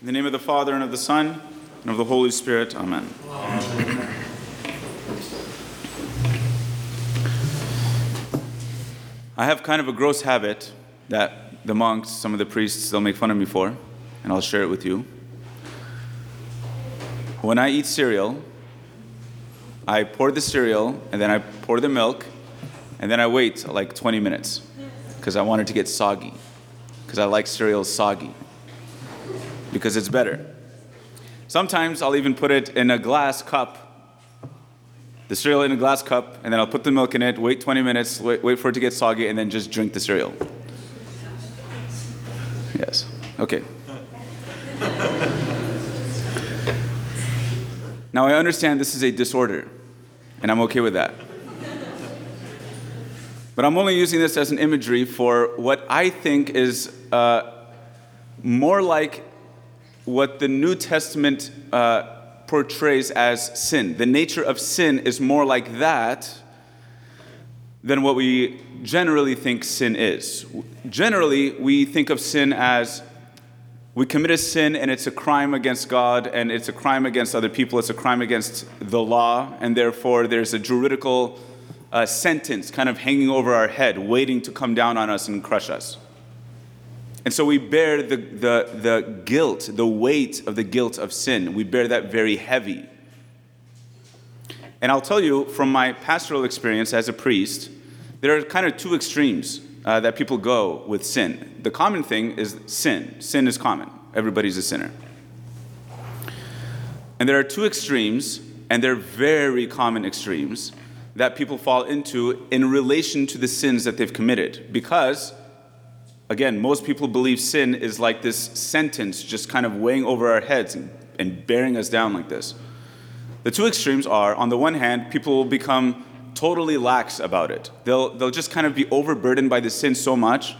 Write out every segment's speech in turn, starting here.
In the name of the Father, and of the Son, and of the Holy Spirit. Amen. I have kind of a gross habit that the monks, some of the priests, they'll make fun of me for, and I'll share it with you. When I eat cereal, I pour the cereal, and then I pour the milk, and then I wait like 20 minutes because I want it to get soggy, because I like cereal soggy, because it's better. Sometimes I'll even put it in a glass cup, the cereal in a glass cup, and then I'll put the milk in it, wait 20 minutes, wait, wait for it to get soggy, and then just drink the cereal. Yes, okay. Now I understand this is a disorder, and I'm okay with that. But I'm only using this as an imagery for what I think is uh, more like what the New Testament uh, portrays as sin. The nature of sin is more like that than what we generally think sin is. Generally, we think of sin as we commit a sin and it's a crime against God and it's a crime against other people, it's a crime against the law, and therefore there's a juridical uh, sentence kind of hanging over our head, waiting to come down on us and crush us. And so we bear the, the, the guilt, the weight of the guilt of sin. We bear that very heavy. And I'll tell you from my pastoral experience as a priest, there are kind of two extremes uh, that people go with sin. The common thing is sin. Sin is common, everybody's a sinner. And there are two extremes, and they're very common extremes, that people fall into in relation to the sins that they've committed. Because, again, most people believe sin is like this sentence just kind of weighing over our heads and, and bearing us down like this. The two extremes are on the one hand, people will become totally lax about it. They'll, they'll just kind of be overburdened by the sin so much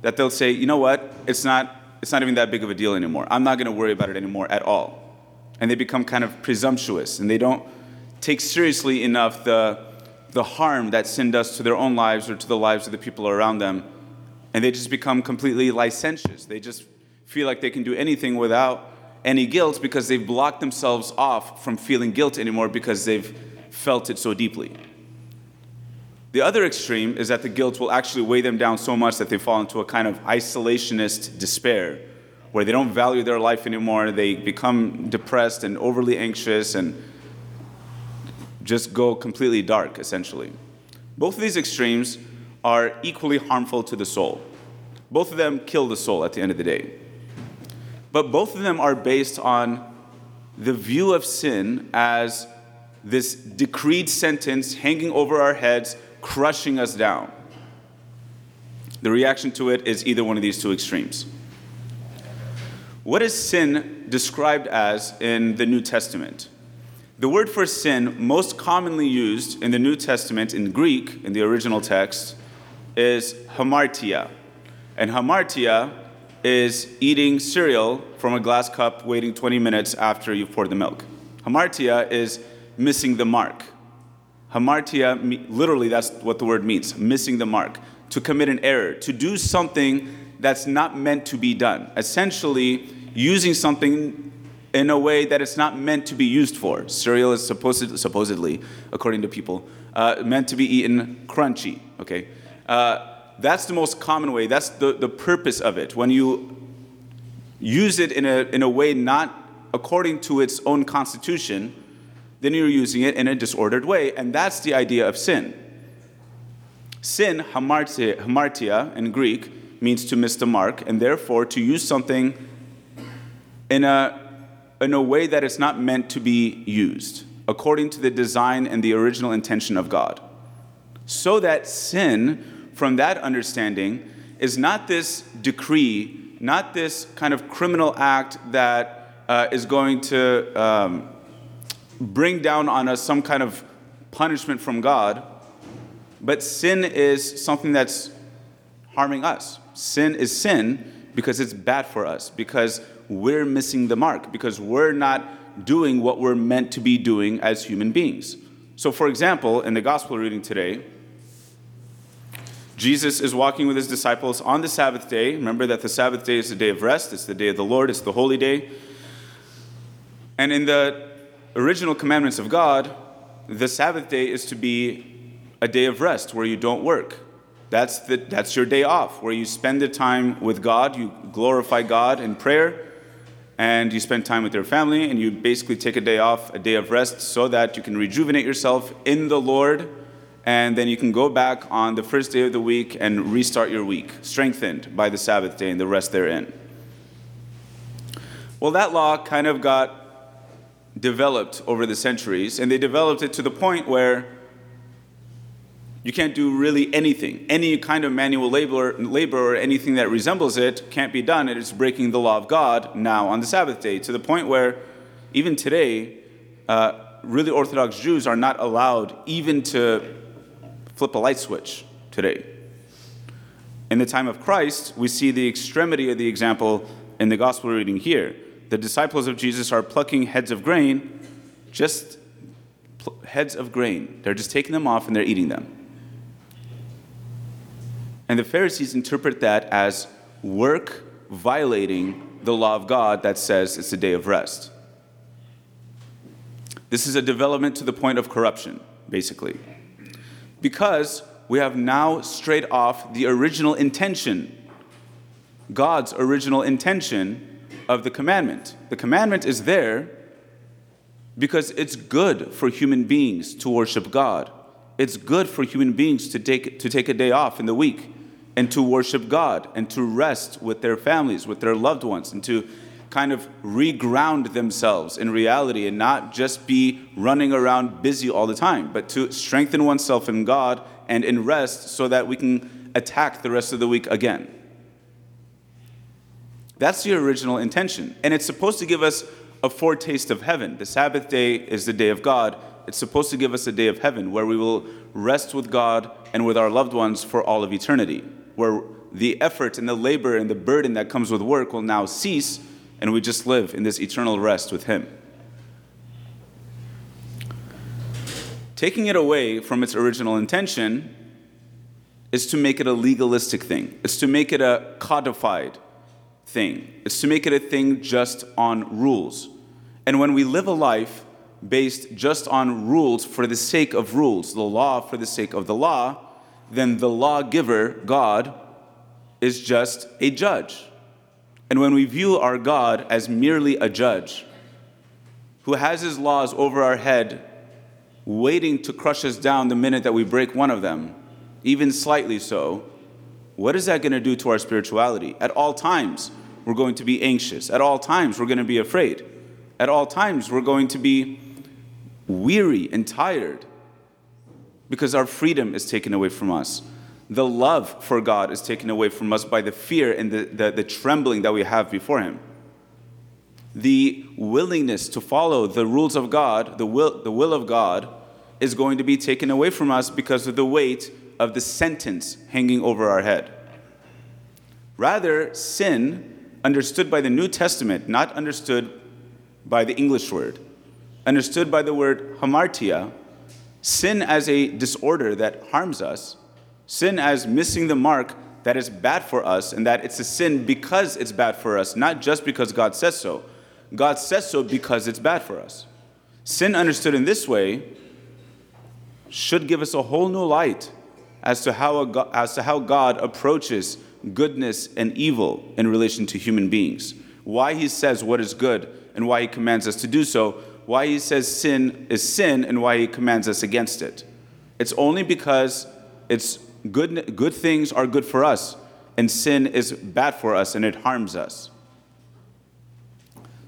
that they'll say, you know what, it's not, it's not even that big of a deal anymore. I'm not going to worry about it anymore at all. And they become kind of presumptuous and they don't take seriously enough the, the harm that sin does to their own lives or to the lives of the people around them. And they just become completely licentious. They just feel like they can do anything without any guilt because they've blocked themselves off from feeling guilt anymore because they've felt it so deeply. The other extreme is that the guilt will actually weigh them down so much that they fall into a kind of isolationist despair, where they don't value their life anymore. They become depressed and overly anxious and just go completely dark, essentially. Both of these extremes are equally harmful to the soul. Both of them kill the soul at the end of the day. But both of them are based on the view of sin as this decreed sentence hanging over our heads crushing us down. The reaction to it is either one of these two extremes. What is sin described as in the New Testament? The word for sin, most commonly used in the New Testament in Greek, in the original text, is hamartia. And hamartia is eating cereal from a glass cup waiting 20 minutes after you pour the milk. Hamartia is missing the mark. Hamartia, literally, that's what the word means missing the mark, to commit an error, to do something that's not meant to be done. Essentially, using something in a way that it's not meant to be used for. Cereal is supposed, supposedly, according to people, uh, meant to be eaten crunchy, okay? Uh, that's the most common way. That's the, the purpose of it. When you use it in a, in a way not according to its own constitution, then you're using it in a disordered way, and that's the idea of sin. Sin, hamartia, hamartia in Greek, means to miss the mark, and therefore to use something in a, in a way that it's not meant to be used, according to the design and the original intention of God. So that sin, from that understanding, is not this decree, not this kind of criminal act that uh, is going to um, bring down on us some kind of punishment from God, but sin is something that's harming us. Sin is sin because it's bad for us, because we're missing the mark, because we're not doing what we're meant to be doing as human beings. So, for example, in the gospel reading today, Jesus is walking with his disciples on the Sabbath day. Remember that the Sabbath day is the day of rest, it's the day of the Lord, it's the holy day. And in the original commandments of God, the Sabbath day is to be a day of rest where you don't work. That's, the, that's your day off, where you spend the time with God, you glorify God in prayer, and you spend time with your family, and you basically take a day off, a day of rest, so that you can rejuvenate yourself in the Lord, and then you can go back on the first day of the week and restart your week, strengthened by the Sabbath day and the rest therein. Well, that law kind of got developed over the centuries, and they developed it to the point where you can't do really anything. Any kind of manual labor, labor or anything that resembles it can't be done. It is breaking the law of God now on the Sabbath day, to the point where even today, uh, really Orthodox Jews are not allowed even to flip a light switch today. In the time of Christ, we see the extremity of the example in the gospel reading here the disciples of Jesus are plucking heads of grain, just pl- heads of grain. They're just taking them off and they're eating them. And the Pharisees interpret that as work violating the law of God that says it's a day of rest. This is a development to the point of corruption, basically. Because we have now strayed off the original intention, God's original intention of the commandment. The commandment is there because it's good for human beings to worship God. It's good for human beings to take, to take a day off in the week and to worship God and to rest with their families, with their loved ones, and to kind of reground themselves in reality and not just be running around busy all the time, but to strengthen oneself in God and in rest so that we can attack the rest of the week again. That's the original intention. And it's supposed to give us a foretaste of heaven. The Sabbath day is the day of God. It's supposed to give us a day of heaven where we will rest with God and with our loved ones for all of eternity, where the effort and the labor and the burden that comes with work will now cease and we just live in this eternal rest with Him. Taking it away from its original intention is to make it a legalistic thing, it's to make it a codified thing. It's to make it a thing just on rules. And when we live a life based just on rules for the sake of rules, the law for the sake of the law, then the lawgiver, God, is just a judge. And when we view our God as merely a judge who has his laws over our head, waiting to crush us down the minute that we break one of them, even slightly so, what is that going to do to our spirituality? At all times, we're going to be anxious. At all times, we're going to be afraid. At all times, we're going to be weary and tired because our freedom is taken away from us. The love for God is taken away from us by the fear and the, the, the trembling that we have before Him. The willingness to follow the rules of God, the will, the will of God, is going to be taken away from us because of the weight of the sentence hanging over our head. Rather, sin, understood by the New Testament, not understood by the English word, understood by the word hamartia, sin as a disorder that harms us, sin as missing the mark that is bad for us, and that it's a sin because it's bad for us, not just because God says so. God says so because it's bad for us. Sin understood in this way should give us a whole new light as to how, God, as to how God approaches goodness and evil in relation to human beings. Why he says what is good and why he commands us to do so. Why he says sin is sin and why he commands us against it. It's only because it's good, good things are good for us and sin is bad for us and it harms us.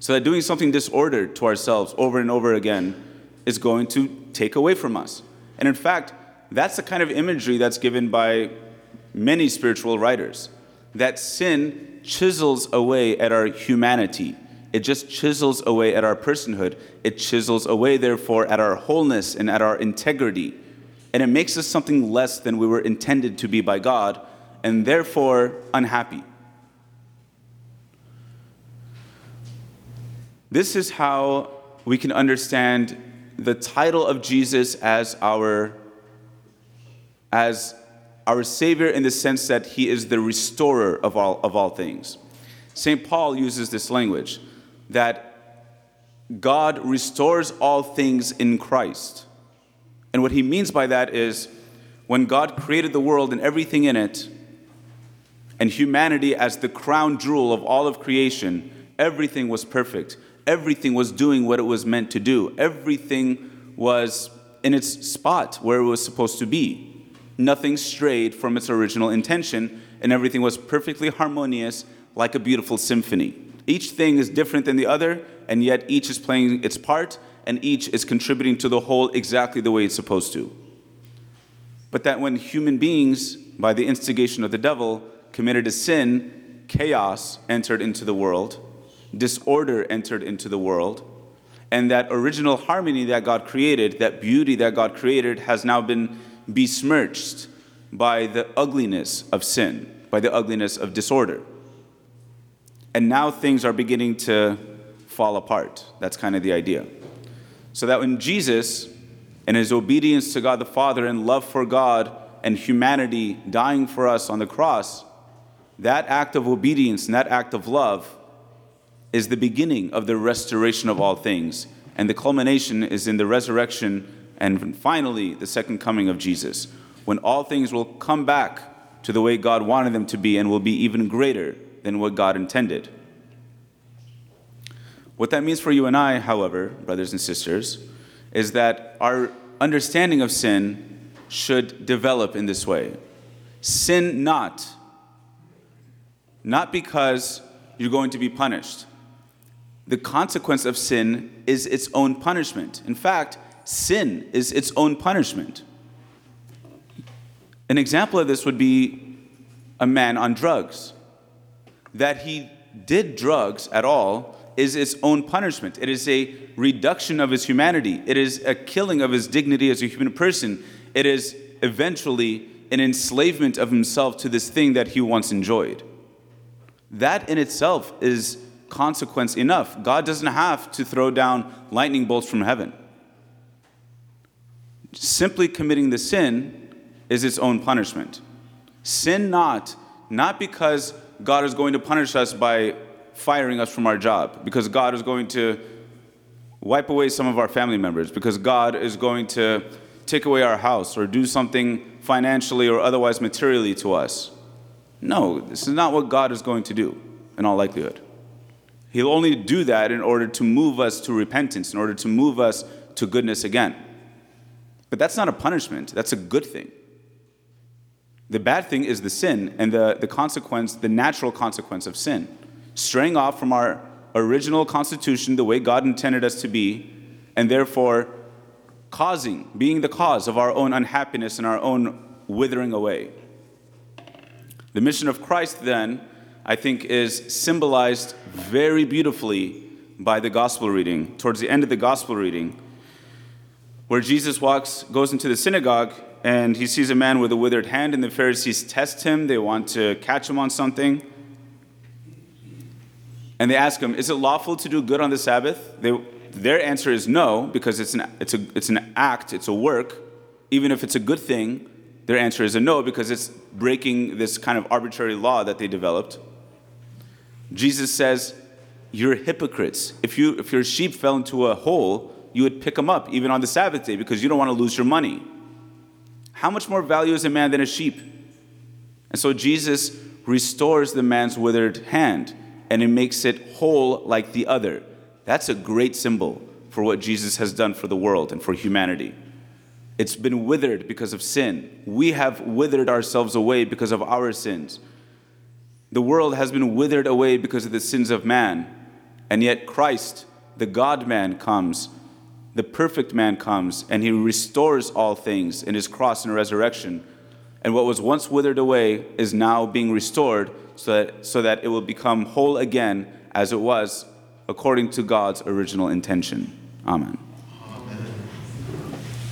So that doing something disordered to ourselves over and over again is going to take away from us. And in fact, that's the kind of imagery that's given by many spiritual writers. That sin chisels away at our humanity. It just chisels away at our personhood. It chisels away, therefore, at our wholeness and at our integrity. And it makes us something less than we were intended to be by God, and therefore unhappy. This is how we can understand the title of Jesus as our as our Savior in the sense that He is the restorer of all, of all things. St. Paul uses this language that God restores all things in Christ. And what he means by that is when God created the world and everything in it, and humanity as the crown jewel of all of creation, everything was perfect. Everything was doing what it was meant to do. Everything was in its spot where it was supposed to be. Nothing strayed from its original intention, and everything was perfectly harmonious like a beautiful symphony. Each thing is different than the other, and yet each is playing its part, and each is contributing to the whole exactly the way it's supposed to. But that when human beings, by the instigation of the devil, committed a sin, chaos entered into the world, disorder entered into the world, and that original harmony that God created, that beauty that God created, has now been besmirched by the ugliness of sin, by the ugliness of disorder. And now things are beginning to fall apart. That's kind of the idea. So that when Jesus, in his obedience to God the Father and love for God and humanity dying for us on the cross, that act of obedience and that act of love is the beginning of the restoration of all things. And the culmination is in the resurrection and finally the second coming of Jesus, when all things will come back to the way God wanted them to be and will be even greater than what God intended. What that means for you and I, however, brothers and sisters, is that our understanding of sin should develop in this way. Sin not, not because you're going to be punished. The consequence of sin is its own punishment. In fact, sin is its own punishment. An example of this would be a man on drugs. That he did drugs at all is its own punishment. It is a reduction of his humanity. It is a killing of his dignity as a human person. It is eventually an enslavement of himself to this thing that he once enjoyed. That in itself is consequence enough. God doesn't have to throw down lightning bolts from heaven simply committing the sin is its own punishment. Sin not, not because God is going to punish us by firing us from our job, because God is going to wipe away some of our family members, because God is going to take away our house or do something financially or otherwise materially to us. No, this is not what God is going to do, in all likelihood. He'll only do that in order to move us to repentance, in order to move us to goodness again. But that's not a punishment, that's a good thing. The bad thing is the sin and the, the consequence, the natural consequence of sin. Straying off from our original constitution, the way God intended us to be, and therefore causing, being the cause of our own unhappiness and our own withering away. The mission of Christ, then, I think, is symbolized very beautifully by the gospel reading. Towards the end of the gospel reading, where Jesus walks, goes into the synagogue, and he sees a man with a withered hand, and the Pharisees test him. They want to catch him on something. And they ask him, Is it lawful to do good on the Sabbath? They, their answer is no, because it's an, it's, a, it's an act, it's a work. Even if it's a good thing, their answer is a no, because it's breaking this kind of arbitrary law that they developed. Jesus says, You're hypocrites. If, you, if your sheep fell into a hole, you would pick them up even on the Sabbath day because you don't want to lose your money. How much more value is a man than a sheep? And so Jesus restores the man's withered hand and it makes it whole like the other. That's a great symbol for what Jesus has done for the world and for humanity. It's been withered because of sin. We have withered ourselves away because of our sins. The world has been withered away because of the sins of man. And yet Christ, the God man, comes the perfect man comes and he restores all things in his cross and resurrection. And what was once withered away is now being restored so that, so that it will become whole again as it was according to God's original intention. Amen.